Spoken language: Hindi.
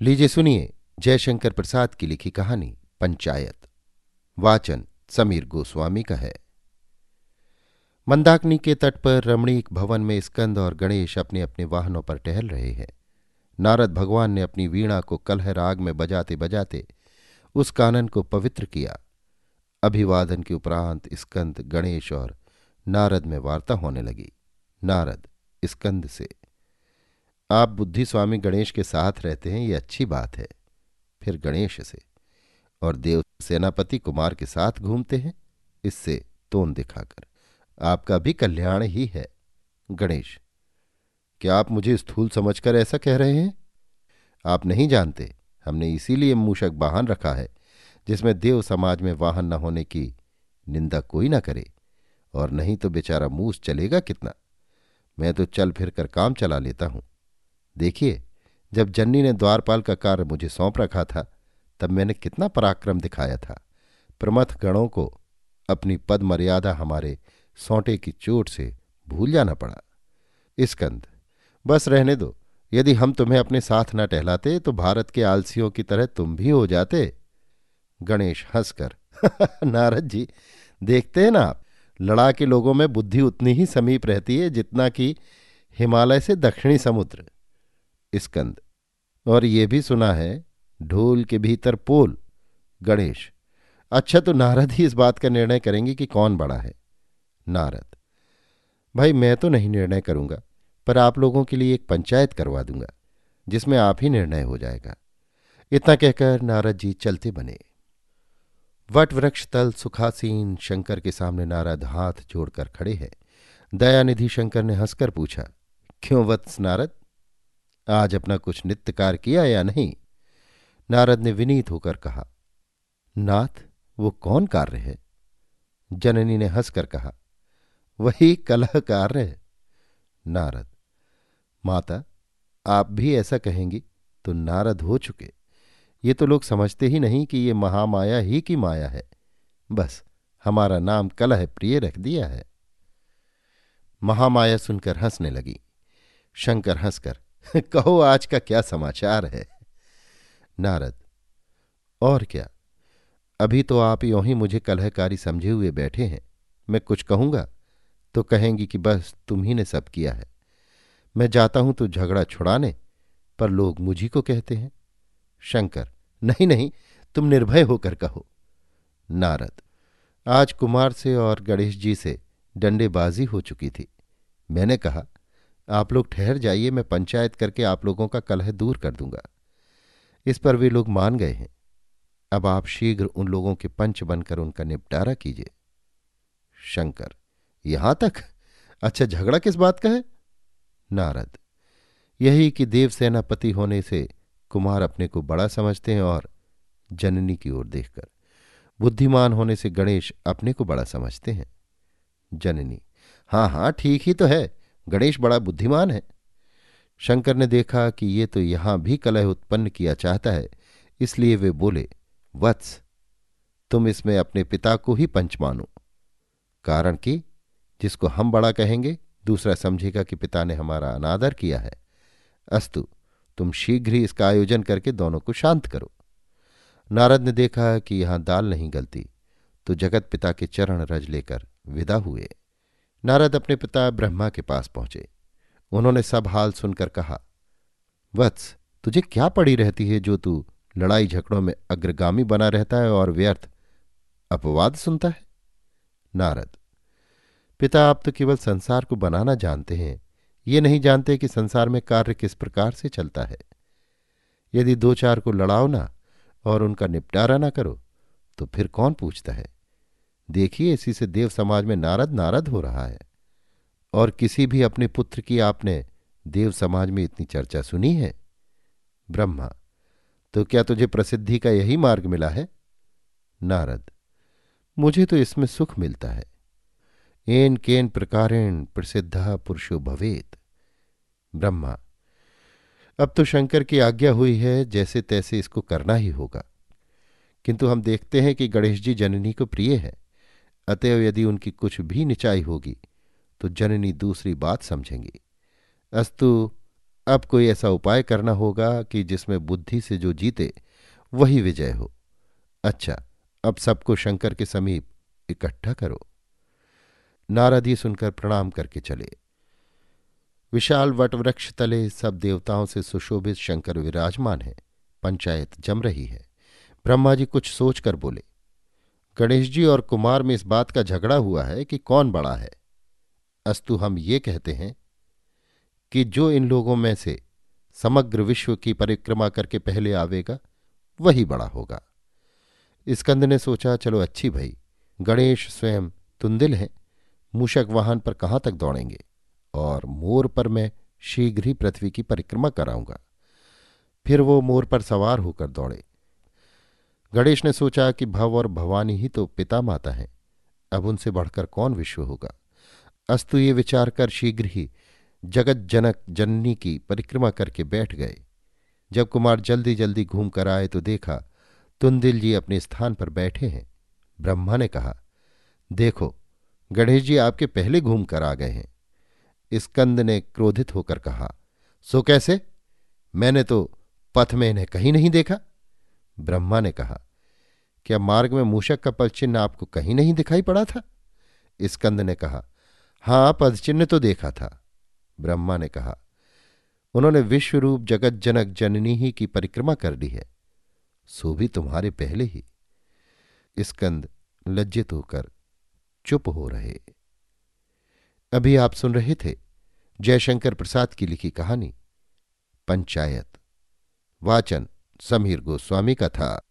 लीजिए सुनिए जयशंकर प्रसाद की लिखी कहानी पंचायत। वाचन समीर गोस्वामी का है। मंदाकिनी के तट पर रमणीक भवन में स्कंद और गणेश अपने अपने वाहनों पर टहल रहे हैं। नारद भगवान ने अपनी वीणा को कलह राग में बजाते बजाते उस कानन को पवित्र किया। अभिवादन के उपरांत स्कंद, गणेश और नारद में वार्ता होने लगी। नारद स्कंद से आप बुद्धि स्वामी गणेश के साथ रहते हैं, ये अच्छी बात है। फिर गणेश से, और देव सेनापति कुमार के साथ घूमते हैं, इससे तोन दिखाकर। आपका भी कल्याण ही है, गणेश। क्या आप मुझे स्थूल समझकर ऐसा कह रहे हैं? आप नहीं जानते, हमने इसीलिए मूषक वाहन रखा है, जिसमें देव समाज में वाहन न होने की निंदा कोई ना करे, और नहीं तो बेचारा मूस चलेगा कितना। मैं तो चल फिर कर काम चला लेता हूँ। देखिए, जब जन्नी ने द्वारपाल का कार्य मुझे सौंप रखा था, तब मैंने कितना पराक्रम दिखाया था। प्रमथ गणों को अपनी पद मर्यादा हमारे सौंटे की चोट से भूल जाना पड़ा। स्कंद बस रहने दो, यदि हम तुम्हें अपने साथ न टहलाते तो भारत के आलसियों की तरह तुम भी हो जाते। गणेश हंसकर, नारद जी, देखते हैं ना आप लड़ा के लोगों में बुद्धि उतनी ही समीप रहती है जितना कि हिमालय से दक्षिणी समुद्र। स्कंद। और ये भी सुना है, ढोल के भीतर पोल। गणेश अच्छा तो नारद ही इस बात का निर्णय करेंगे कि कौन बड़ा है। नारद, भाई मैं तो नहीं निर्णय करूँगा, पर आप लोगों के लिए एक पंचायत करवा दूँगा, जिसमें आप ही निर्णय हो जाएगा। इतना कहकर नारद जी चलते बने। वट वृक्ष तल सुखासीन शंकर के सामने नारद हाथ जोड़कर खड़े हैं। दयानिधि शंकर ने हंसकर पूछा, क्यों वत्स नारद? आज अपना कुछ नित्य कार्य किया या नहीं? नारद ने विनीत होकर कहा, नाथ, वो कौन कार्य है? जननी ने हंसकर कहा, वही कलह कार्य है। नारद, माता, आप भी ऐसा कहेंगी तो नारद हो चुके। ये तो लोग समझते ही नहीं कि ये महामाया ही की माया है। बस, हमारा नाम कलह प्रिय रख दिया है। महामाया सुनकर हंसने लगी। शंकर हंसकर कहो, आज का क्या समाचार है? नारद, और क्या? अभी तो आप यों ही मुझे कलहकारी समझे हुए बैठे हैं। मैं कुछ कहूँगा? तो कहेंगी कि बस तुम ही ने सब किया है। मैं जाता हूँ तो झगड़ा छुड़ाने, पर लोग मुझी को कहते हैं। शंकर, नहीं नहीं, तुम निर्भय होकर कहो। नारद, आज कुमार से और गणेश जी से डंडेबाजी हो चुकी थी। मैंने कहा आप लोग ठहर जाइए, मैं पंचायत करके आप लोगों का कलह दूर कर दूँगा। इस पर वे लोग मान गए हैं। अब आप शीघ्र उन लोगों के पंच बनकर उनका निपटारा कीजिए। शंकर, यहाँ तक? अच्छा झगड़ा किस बात का है? नारद, यही कि देव सेनापति होने से कुमार अपने को बड़ा समझते हैं और जननी की ओर देखकर। बुद्धिमान होने से गणेश अपने को बड़ा समझते हैं। जननी हाँ हाँ ठीक ही तो है। गणेश बड़ा बुद्धिमान है। शंकर ने देखा कि ये तो यहाँ भी कलह उत्पन्न किया चाहता है, इसलिए वे बोले, वत्स, तुम इसमें अपने पिता को ही पंच मानो। कारण कि, जिसको हम बड़ा कहेंगे, दूसरा समझेगा कि पिता ने हमारा अनादर किया है। अस्तु, तुम शीघ्र ही इसका आयोजन करके दोनों को शांत करो। नारद ने देखा कि यहाँ दाल नहीं गलती तो जगत पिता के चरण रज लेकर विदा हुए। नारद अपने पिता ब्रह्मा के पास पहुँचे। उन्होंने सब हाल सुनकर कहा, वत्स, तुझे क्या पड़ी रहती है जो तू लड़ाई झगड़ों में अग्रगामी बना रहता है और व्यर्थ अपवाद सुनता है? नारद, पिता, आप तो केवल संसार को बनाना जानते हैं। ये नहीं जानते कि संसार में कार्य किस प्रकार से चलता है। यदि दो चार को लड़ाओ ना और उनका निपटारा ना करो तो फिर कौन पूछता है? देखिए, इसी से देव समाज में नारद नारद हो रहा है। और किसी भी अपने पुत्र की आपने देव समाज में इतनी चर्चा सुनी है? ब्रह्मा तो क्या तुझे प्रसिद्धि का यही मार्ग मिला है? नारद, मुझे तो इसमें सुख मिलता है। एन केन प्रकारेण प्रसिद्ध पुरुषो भवेत। ब्रह्मा, अब तो शंकर की आज्ञा हुई है, जैसे तैसे इसको करना ही होगा। किंतु हम देखते हैं कि गणेश जी जननी को प्रिय है। अतएव यदि उनकी कुछ भी निचाई होगी तो जननी दूसरी बात समझेंगी। अस्तु, अब कोई ऐसा उपाय करना होगा कि जिसमें बुद्धि से जो जीते, वही विजय हो। अच्छा अब सबको शंकर के समीप इकट्ठा करो। नारद ही सुनकर प्रणाम करके चले। विशाल वटवृक्ष तले सब देवताओं से सुशोभित शंकर विराजमान है। पंचायत जम रही है। ब्रह्मा जी कुछ सोचकर बोले गणेश जी और कुमार में इस बात का झगड़ा हुआ है कि कौन बड़ा है। अस्तु हम ये कहते हैं कि जो इन लोगों में से समग्र विश्व की परिक्रमा करके पहले आवेगा, वही बड़ा होगा। स्कंद ने सोचा, चलो अच्छी भाई, गणेश स्वयं तुंदिल है, मूषक वाहन पर कहाँ तक दौड़ेंगे? और मोर पर मैं शीघ्र ही पृथ्वी की परिक्रमा कराऊँगा। फिर वो मोर पर सवार होकर दौड़े। गणेश ने सोचा कि भव और भवानी ही तो पिता माता हैं। अब उनसे बढ़कर कौन विश्व होगा? अस्तु ये विचार कर शीघ्र ही जगत जनक जननी की परिक्रमा करके बैठ गए। जब कुमार जल्दी जल्दी घूम कर आए तो देखा, तुंदिल जी अपने स्थान पर बैठे हैं। ब्रह्मा ने कहा, देखो, गणेश जी आपके पहले घूम कर आ गए हैं। स्कंद ने क्रोधित होकर कहा, सो कैसे? मैंने तो पथ में इन्हें कहीं नहीं देखा। ब्रह्मा ने कहा, क्या मार्ग में मूषक का पदचिन्ह आपको कहीं नहीं दिखाई पड़ा था? स्कंद ने कहा, हाँ, पदचिन्ह तो देखा था। ब्रह्मा ने कहा, उन्होंने विश्वरूप जगत जनक जननी ही की परिक्रमा कर ली है। सो भी तुम्हारे पहले ही। स्कंद लज्जित होकर चुप हो रहे। अभी आप सुन रहे थे जयशंकर प्रसाद की लिखी कहानी, पंचायत, वाचन समीर गोस्वामी का था।